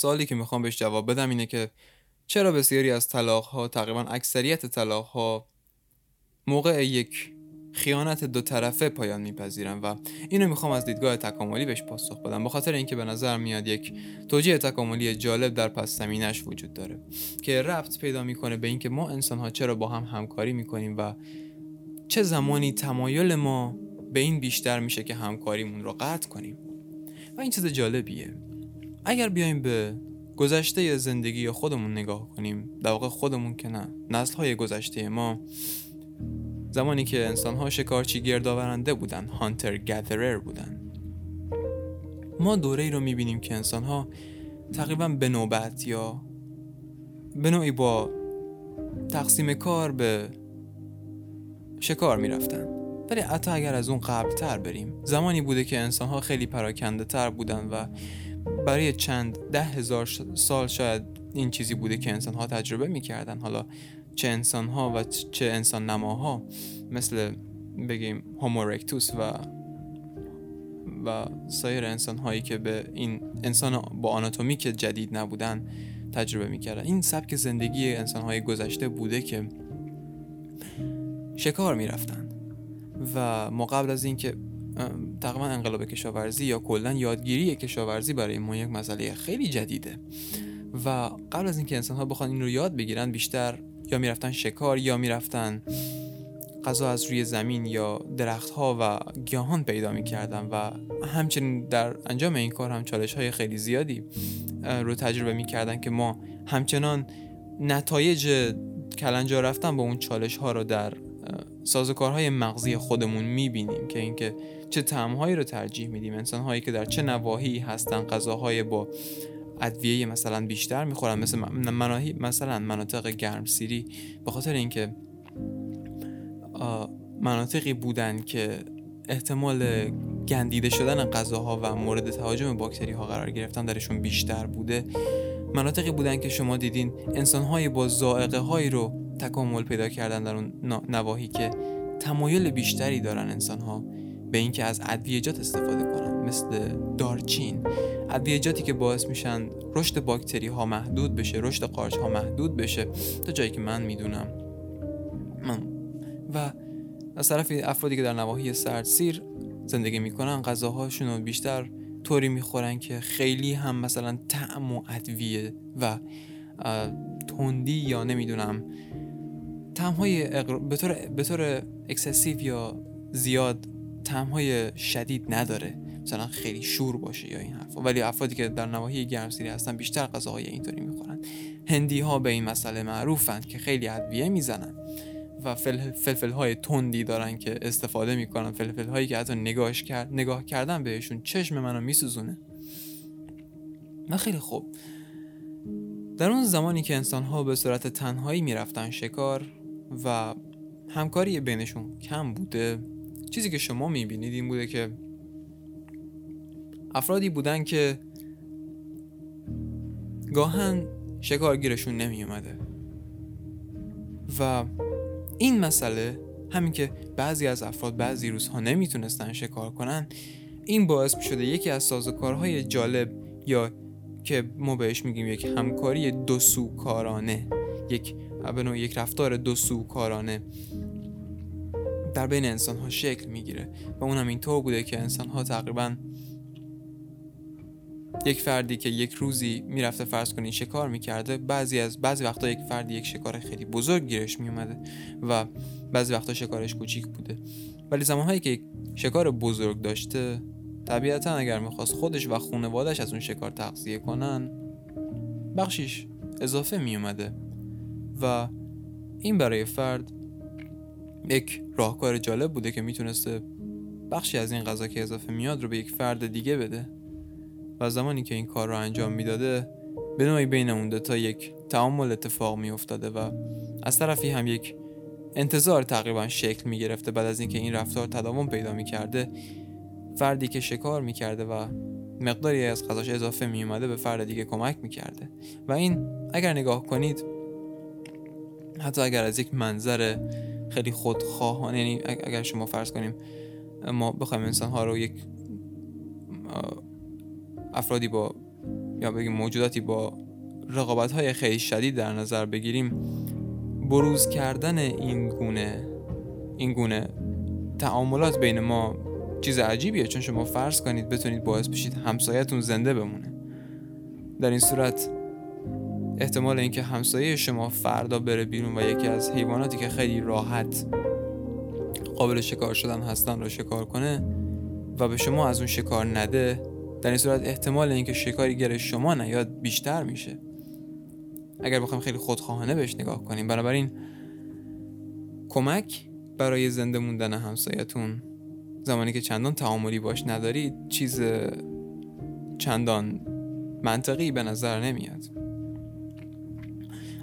سوالی که می‌خوام بهش جواب بدم اینه که چرا بسیاری از طلاق ها تقریبا اکثریت طلاق ها موقع یک خیانت دو طرفه پایان میپذیرن و اینو می‌خوام از دیدگاه تکاملی بهش پاسخ بدم به خاطر اینکه به نظر میاد یک توجیه تکاملی جالب در پس زمینش وجود داره که ربط پیدا می‌کنه به اینکه ما انسان ها چرا با هم همکاری می‌کنیم و چه زمانی تمایل ما به این بیشتر میشه که همکاریمون رو قطع کنیم. و این چیز جالبیه. اگر بیایم به گذشته زندگی خودمون نگاه کنیم در واقع خودمون که نه نسل های گذشته ما زمانی که انسان ها شکارچی گردآورنده بودن هانتر گذرر بودن. ما دوره ای رو می‌بینیم که انسان ها تقریبا به نوبت یا به نوعی با تقسیم کار به شکار می‌رفتن. ولی حتی اگر از اون قبل تر بریم زمانی بوده که انسان ها خیلی پراکنده تر بودن و برای چند ده هزار سال شاید این چیزی بوده که انسان ها تجربه می‌کردن. حالا چه انسان ها و چه انسان نماها مثل بگیم هومورکتوس و و سایر انسان هایی که به این انسان با آناتومیک جدید نبودن تجربه می‌کردن. این سبک زندگی انسان های گذشته بوده که شکار می‌رفتن. و ما قبل از اینکه تقریبا انقلاب کشاورزی یا کلا یادگیری کشاورزی برای ما یک مسئله خیلی جدیده. و قبل از اینکه انسان ها بخوان این رو یاد بگیرن بیشتر یا می‌رفتن شکار یا می‌رفتن غذا از روی زمین یا درختها و گیاهان پیدا می‌کردن و همچنین در انجام این کار هم چالش های خیلی زیادی رو تجربه می‌کردن که ما همچنان نتایج کلنجا رفتن با اون چالش ها رو در سازوکارهای مغزی خودمون می‌بینیم که اینکه چه تعمهایی رو ترجیح میدیم. انسان هایی که در چه نواحی هستن غذاهای با ادویه مثلا بیشتر می‌خورن مثل مناهی مثلا مناطق گرمسیری. به خاطر اینکه مناطقی بودن که احتمال گندیده شدن غذاها و مورد تهاجم باکتری ها قرار گرفتن درشون بیشتر بوده. مناطقی بودن که شما دیدین انسانهایی با زائقه هایی رو تکامل پیدا کردن در اون نواحی که تمایل بیشتری دارن انسان ها به اینکه از ادویجات استفاده کنن مثل دارچین. ادویجاتی که باعث میشن رشد باکتری ها محدود بشه رشد قارچ ها محدود بشه تا جایی که من می‌دونم. و از طرف افرادی که در نواحی سردسیر زندگی می‌کنن غذاهاشون رو بیشتر طوری می‌خورن که خیلی هم مثلا طعم و ادویه و تندی یا نمی‌دونم طعم‌های اقر... به طور, به طور اکسسیو یا زیاد طعم‌های شدید نداره. مثلا خیلی شور باشه یا این حرفا. ولی افرادی که در نواحی گرمسیری هستن بیشتر غذاهای اینطوری می‌خورن. هندی ها به این مسئله معروفند که خیلی ادویه می‌زنن و فلفل های تندی دارن که استفاده می‌کنن. فلفل هایی که حتی نگاهش کرد نگاه کردن بهشون چشم منو میسوزونه. نه خیلی خوب. در اون زمانی که انسان ها به صورت تنهایی می‌رفتن شکار و همکاری بینشون کم بوده. چیزی که شما می‌بینید این بوده که افرادی بودن که گاهن شکارگیرشون نمی اومده و این مسئله همین که بعضی از افراد بعضی روزها نمی‌تونستن شکار کنن این باعث شده یکی از سازوکارهای جالب یا که ما بهش میگیم یک همکاری دو کارانه یک یک رفتار دو کارانه در بین انسان ها شکل می‌گیره و اونم اینطور بوده که انسان ها تقریبا یک فردی که یک روزی می‌رفته فرض کنین شکار می‌کرده بعضی از بعضی وقتا یک فردی یک شکار خیلی بزرگ گیرش میومده و بعضی وقتا شکارش کوچیک بوده. ولی زمانهایی که شکار بزرگ داشته طبیعتا اگر می‌خواست خودش و خانوادش از اون شکار تغذیه کنن بخشیش اضافه میومده و این برای فرد یک راهکار جالب بوده که می‌تونسته بخشی از این غذا که اضافه میاد رو به یک فرد دیگه بده و زمانی که این کار رو انجام می‌داده به نوعی بین اون تا یک تعامل اتفاق میافتاده و از طرفی هم یک انتظار تقریبا شکل می گرفته بعد از اینکه این رفتار تداوم پیدا می کرده فردی که شکار می کرده و مقداری از غذاش اضافه می اومده به فرد دیگه کمک می کرده و این اگر نگاه کنید حتی اگر از یک منظر خیلی خودخواهانه یعنی اگر شما فرض کنیم ما بخوایم انسان ها رو یک افرادی با یا بگیم موجوداتی با رقابت های خیلی شدید در نظر بگیریم بروز کردن این گونه این گونه تعاملات بین ما چیز عجیبیه. چون شما فرض کنید بتونید باعث بشید همسایتون زنده بمونه. در این صورت احتمال اینکه همسایه شما فردا بره بیرون و یکی از حیواناتی که خیلی راحت قابل شکار شدن هستن رو شکار کنه و به شما از اون شکار نده در این صورت احتمال اینکه شکاری گره شما نیاد بیشتر میشه. اگر بخوایم خیلی خودخواهانه بهش نگاه کنیم بنابراین کمک برای زنده موندن همسایتون زمانی که چندان تعاملی باش ندارید چیز چندان منطقی به نظر نمیاد.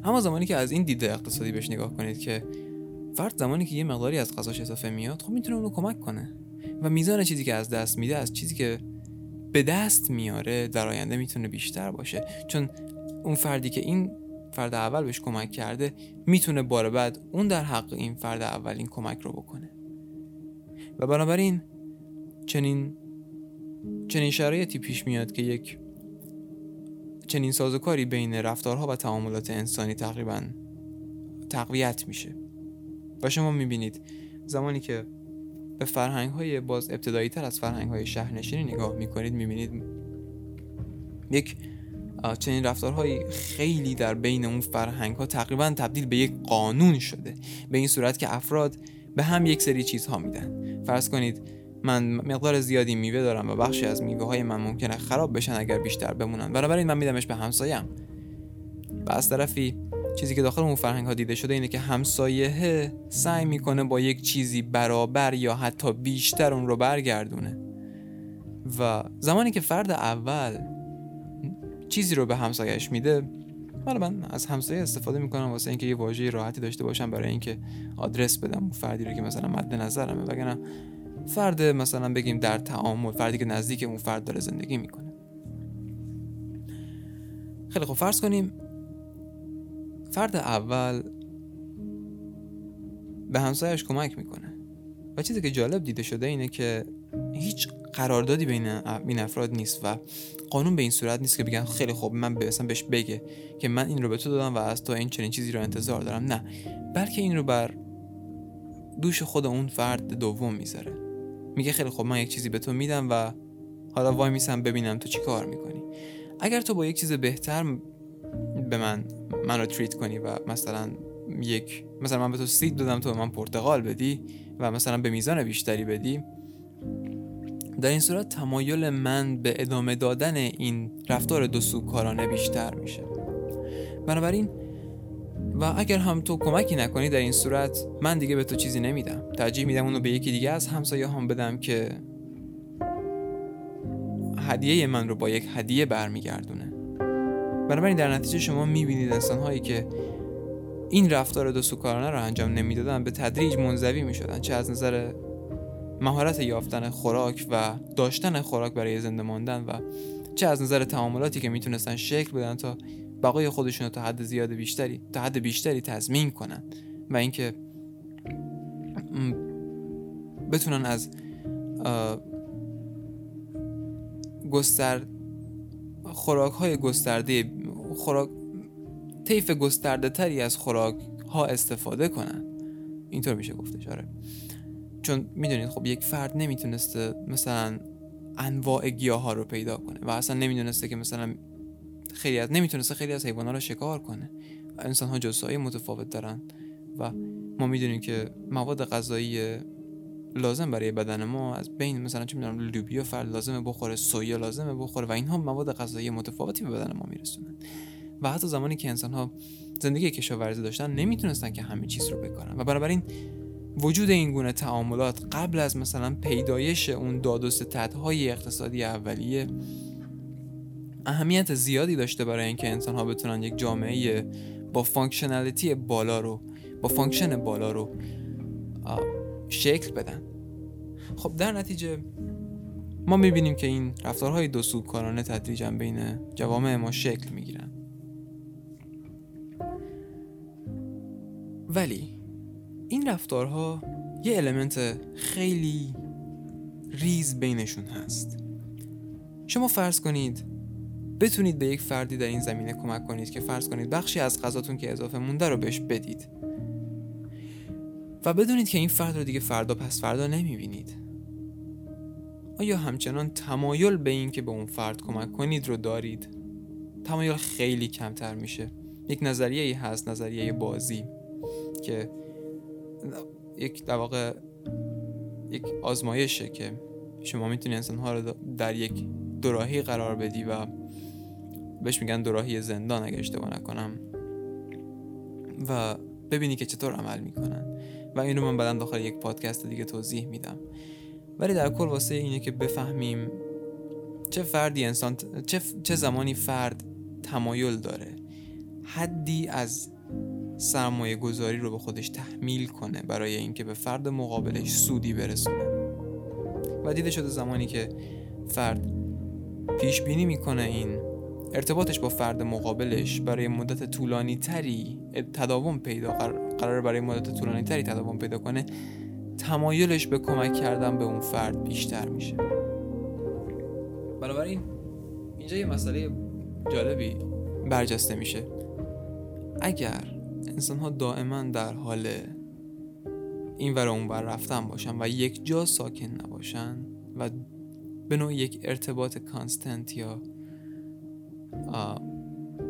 اما زمانی که از این دیده اقتصادی بهش نگاه کنید که فرد زمانی که یه مقداری از غذاش اضافه میاد خب می‌تونه اونو کمک کنه. و میزان چیزی که از دست میده از چیزی که به دست میاره در آینده می‌تونه بیشتر باشه. چون اون فردی که این فرد اول بهش کمک کرده می‌تونه بار بعد اون در حق این فرد اول این کمک رو بکنه. و بنابراین چنین چنین شرایطی پیش میاد که یک چنین سازوکاری بین رفتارها و تعاملات انسانی تقریبا تقویت میشه. و شما می‌بینید زمانی که به فرهنگ های باز ابتدایی تر از فرهنگ های شهرنشینی نگاه می‌کنید می‌بینید یک چنین رفتارهایی خیلی در بین اون فرهنگ ها تقریبا تبدیل به یک قانون شده. به این صورت که افراد به هم یک سری چیزها میدن. فرض کنید من مقدار زیادی میوه دارم و بخشی از میوه های من ممکنه خراب بشن اگر بیشتر بمونن. بنابراین من میدمش به همسایم و از طرفی چیزی که داخل اون فرهنگ ها دیده شده اینه که همسایه سعی می‌کنه با یک چیزی برابر یا حتی بیشتر اون رو برگردونه. و زمانی که فرد اول چیزی رو به همسایش میده حالا من از همسایه استفاده می‌کنم واسه اینکه یه واژه راحتی داشته باشم برای اینکه آدرس بدم اون فردی رو که مثلا مد نظرمه. وگرنه فرد مثلا بگیم در تعامل فردی که نزدیک اون فرد داره زندگی می‌کنه. خیلی خوب فرض کنیم فرد اول به همسایش کمک می‌کنه. و چیزی که جالب دیده شده اینه که هیچ قراردادی بین این افراد نیست و قانون به این صورت نیست که بگن خیلی خوب من مثلا بهش بگه که من این رو به تو دادم و از تو این چنین چیزی رو انتظار دارم. نه بلکه این رو بر دوش خود اون فرد دوم می‌ذاره. میگه خیلی خوب من یک چیزی به تو میدم و حالا وای میسم ببینم تو چی کار می‌کنی. اگر تو با یک چیز بهتر به من من رو تریت کنی و مثلا یک مثلا من به تو سید دادم تو به من پرتقال بدی و مثلا به میزان بیشتری بدی در این صورت تمایل من به ادامه دادن این رفتار دو سوکارانه بیشتر میشه. بنابراین و اگر هم تو کمکی نکنی در این صورت من دیگه به تو چیزی نمیدم. ترجیح میدم اونو به یکی دیگه از همسایه هم بدم که هدیه من رو با یک هدیه برمیگردونه. بنابراین در نتیجه شما می‌بینید انسان هایی که این رفتار دو سوکارانه رو انجام نمی‌دادن به تدریج منزوی می‌شدن چه از نظر مهارت یافتن خوراک و داشتن خوراک برای زنده ماندن و چه از نظر تعاملاتی که می‌تونستن شکل بدن تا بقای خودشون رو تا حد زیاد بیشتری تا حد بیشتری تضمین کنن و اینکه بتونن از گستر خوراک های گسترده خوراک طیف گسترده تری از خوراک ها استفاده کنن. اینطور میشه گفتش آره. چون می‌دونید خب یک فرد نمی‌تونسته مثلا انواع گیاه ها رو پیدا کنه و اصلا نمی‌دونسته که مثلا خیلی از نمی‌تونسته خیلی از حیوانات رو شکار کنه. و انسان ها جزئی متفاوت دارن و ما می‌دونیم که مواد غذایی لازم برای بدن ما از بین مثلا چه می‌دونم لوبیا فرد لازمه بخوره سویا لازمه بخوره و اینها مواد غذایی متفاوتی به بدن ما میرسونن. و حتی زمانی که انسان ها زندگی کشاورزی داشتن نمی‌تونستن که همه چیز رو بکارن. و بنابراین وجود این گونه تعاملات قبل از مثلا پیدایش اون داد و اقتصادی اولیه اهمیت زیادی داشته برای اینکه انسان ها بتونن یک جامعه با functionality بالا رو با function بالا رو شکل بدن. خب در نتیجه ما می‌بینیم که این رفتارهای دوسوکارانه تدریجا بین جوامع ما شکل می‌گیرن. ولی این رفتارها یه element خیلی ریز بینشون هست. شما فرض کنید بتونید به یک فردی در این زمینه کمک کنید که فرض کنید بخشی از غذاتون که اضافه مونده رو بهش بدید. و بدونید که این فرد رو دیگه فردا پس فردا نمی‌بینید. آیا همچنان تمایل به این که به اون فرد کمک کنید رو دارید؟ تمایل خیلی کمتر میشه. یک نظریه ای هست نظریه بازی که یک در واقع یک آزمایشه که شما می‌تونی انسانها رو در یک دوراهی قرار بدی و بهش میگن دوراهی زندان اگه اشتباه نکنم. و ببینی که چطور عمل می‌کنن. و اینو من بعدا داخل یک پادکست دیگه توضیح میدم. ولی در کل واسه اینه که بفهمیم چه فردی انسان چه, چه زمانی فرد تمایل داره حدی از سرمایه گذاری رو به خودش تحمیل کنه برای اینکه به فرد مقابلش سودی برسونه. و دیده شده زمانی که فرد پیش بینی می‌کنه این ارتباطش با فرد مقابلش برای مدت طولانی تری تداوم پیدا قرار برای مدت طولانی تری تداوم پیدا کنه تمایلش به کمک کردن به اون فرد بیشتر میشه. بنابراین اینجا یه مسئله جالبی برجسته میشه. اگر انسان ها دائما در حال این ور اون بر رفتن باشن و یک جا ساکن نباشن و به نوع یک ارتباط کانستنت یا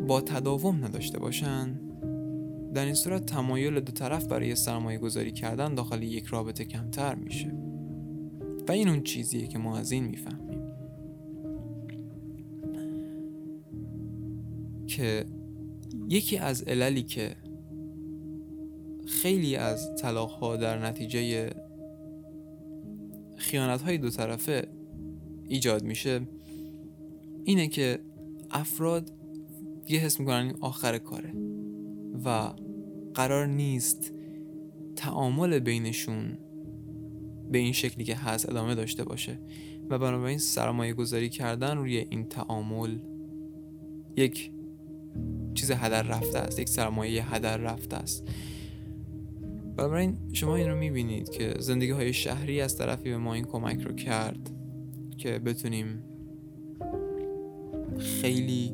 با تداوم نداشته باشن؟ در این صورت تمایل دو طرف برای سرمایه گذاری کردن داخل یک رابطه کمتر میشه. و این اون چیزیه که ما از این می‌فهمیم. که یکی از عللی که خیلی از طلاق ها در نتیجه خیانت های دو طرفه ایجاد میشه اینه که افراد یه حس می‌کنن این آخر کاره و قرار نیست تعامل بینشون به این شکلی که هست ادامه داشته باشه و بنابراین سرمایه گذاری کردن روی این تعامل یک چیز هدر رفته است یک سرمایه هدر رفته است. بنابراین شما این رو می‌بینید که زندگی های شهری از طرفی به ما این کمک رو کرد که بتونیم خیلی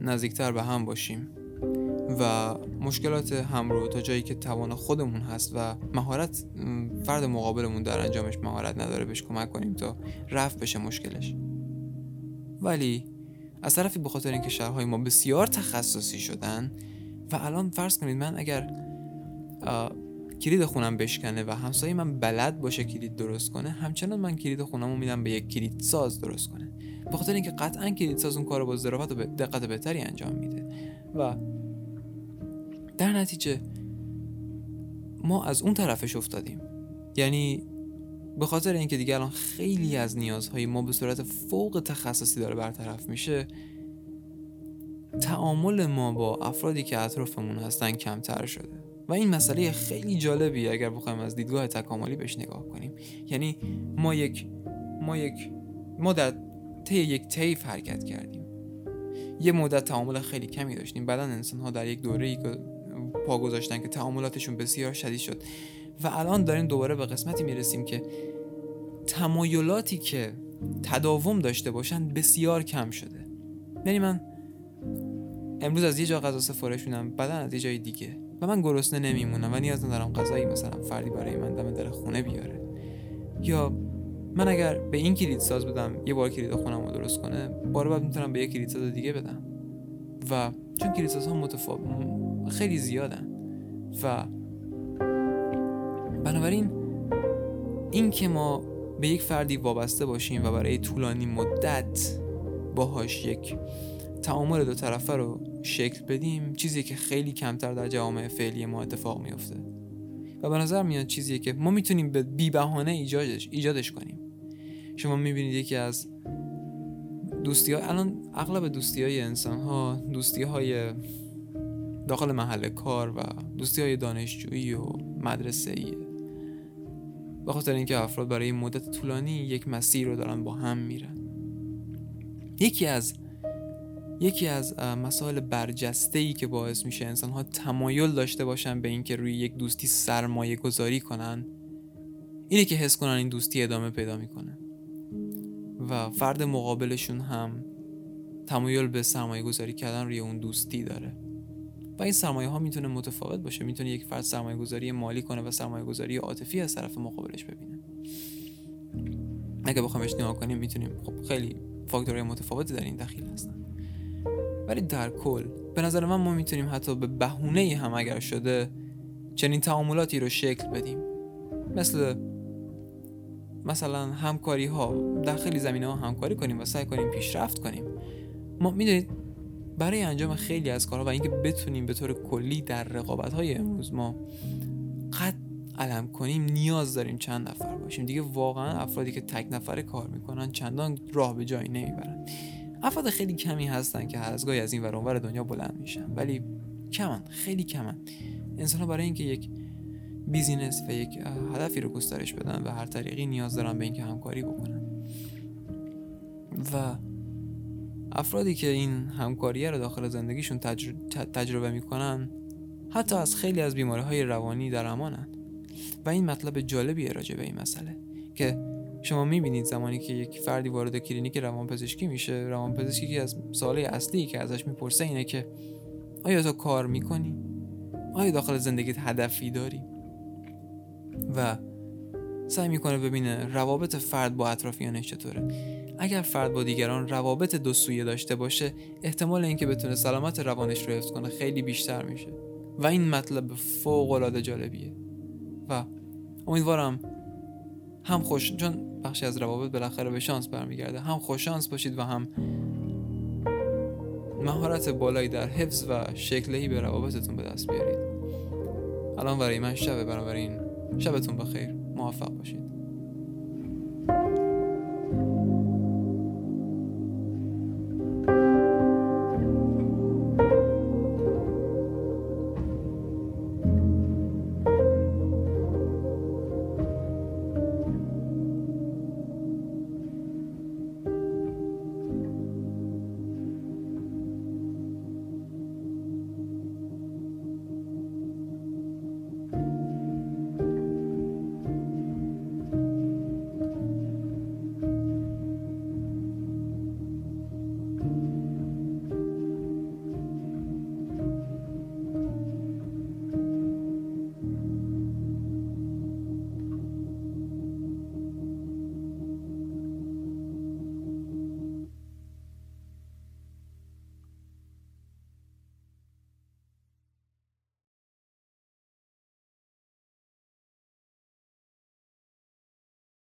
نزدیکتر به هم باشیم و مشکلات هم رو تا جایی که توان خودمون هست و مهارت فرد مقابلمون در انجامش مهارت نداره بهش کمک کنیم تا رفت بشه مشکلش. ولی از طرفی به خاطر اینکه شهرهای ما بسیار تخصصی شدن و الان فرض کنید من اگر کلید خونم بشکنه و همسایه من بلد باشه کلید درست کنه همچنان من کلید خونم رو میدم به یک کلید ساز درست کنه. به خاطر اینکه قطعا کلید ساز اون کار با ظرافت و دقت بهتری انجام میده. و در نتیجه ما از اون طرفش افتادیم. یعنی به خاطر اینکه دیگه الان خیلی از نیازهای ما به صورت فوق تخصصی داره برطرف میشه تعامل ما با افرادی که اطرافمون هستن کمتر شده. و این مسئله خیلی جالبی اگر بخوایم از دیدگاه تکاملی بهش نگاه کنیم. یعنی ما یک ما یک ما در طی یک طیف حرکت کردیم. یه مدت تعامل خیلی کمی داشتیم. بعدا انسان ها در یک دوره ای پا گذاشتن که تعاملاتشون بسیار شدید شد. و الان داریم دوباره به قسمتی می‌رسیم که تمایلاتی که تداوم داشته باشن بسیار کم شده. یعنی من امروز از یه جا غذا سفارش میدم بعدا از یه جای دیگه. و من گرسنه نمیمونم و نیاز ندارم غذایی مثلا فردی برای من دم در خونه بیاره. یا من اگر به این کلید ساز بدم یه بار کلید خونم رو درست کنه بار بعد می‌تونم به یه کلید ساز دیگه بدم. و چون کلید ساز ها متفاوت خیلی زیادن. و بنابراین این که ما به یک فردی وابسته باشیم و برای طولانی مدت باهاش یک تعامل دو طرفه رو شکل بدیم چیزی که خیلی کمتر در جوامع فعلی ما اتفاق میفته و به نظر میاد چیزی که ما می‌تونیم به بی بهانه ایجادش ایجادش کنیم. شما می‌بینید یکی از دوستی ها الان اغلب دوستی های انسان ها دوستی های داخل محل کار و دوستی های دانشجویی و مدرسه ایه به خاطر اینکه افراد برای مدت طولانی یک مسیر رو دارن با هم میرن. یکی از یکی از مسائل برجسته ای که باعث میشه انسان ها تمایل داشته باشن به اینکه روی یک دوستی سرمایه گذاری کنن اینه که حس کنن این دوستی ادامه پیدا می‌کنه. و فرد مقابلشون هم تمایل به سرمایه گذاری کردن روی اون دوستی داره. و این سرمایه ها می‌تونه متفاوت باشه می‌تونه یک فرد سرمایه گذاری مالی کنه و سرمایه گذاری عاطفی از طرف مقابلش ببینه. اگه بخوایم نگاه کنیم می‌تونیم خب خیلی فاکتورهای متفاوتی در این دخیل هستن. ولی در کل به نظر من ما می‌تونیم حتی به بهونه هم اگر شده چنین تعاملاتی رو شکل بدیم. مثل مثلا همکاری ها در خیلی زمینه ها همکاری کنیم و سعی کنیم پیشرفت کنیم. ما می‌دونید برای انجام خیلی از کارها و اینکه بتونیم به طور کلی در رقابت های امروز ما قد علم کنیم نیاز داریم چند نفر باشیم. دیگه واقعا افرادی که تک نفره کار می‌کنن چندان راه به جایی نمی‌برن. افراد خیلی کمی هستن که هر از گاهی از این ور دنیا بلند میشن ولی کمن خیلی کمن. انسان ها برای اینکه یک business و یک هدفی رو گسترش بدن و هر طریقی نیاز دارن به اینکه همکاری بکنن و افرادی که این همکاریه رو داخل زندگیشون تجربه می‌کنن حتی از خیلی از بیماری های روانی در امانند و این مطلب جالبی راجع به این مسئله که شما می‌بینید زمانی که یک فردی وارد کلینیک روانپزشکی میشه روانپزشکی که از سوال اصلی که ازش می‌پرسه اینه که آیا تو کار می‌کنی؟ آیا داخل زندگیت هدفی داری؟ و سعی می‌کنه ببینه روابط فرد با اطرافیانش چطوره. اگر فرد با دیگران روابط دو سویه داشته باشه احتمال اینکه بتونه سلامت روانش رو حفظ کنه خیلی بیشتر میشه. و این مطلب فوق العاده جالبیه. و امیدوارم هم خوش چون بخشی از روابط بالاخره به شانس برمیگرده هم خوش شانس باشید و هم مهارت بالایی در حفظ و شکلهی به روابطتون به دست بیارید. الان برای من شبه بنابراین شبتون بخیر. موفق باشید.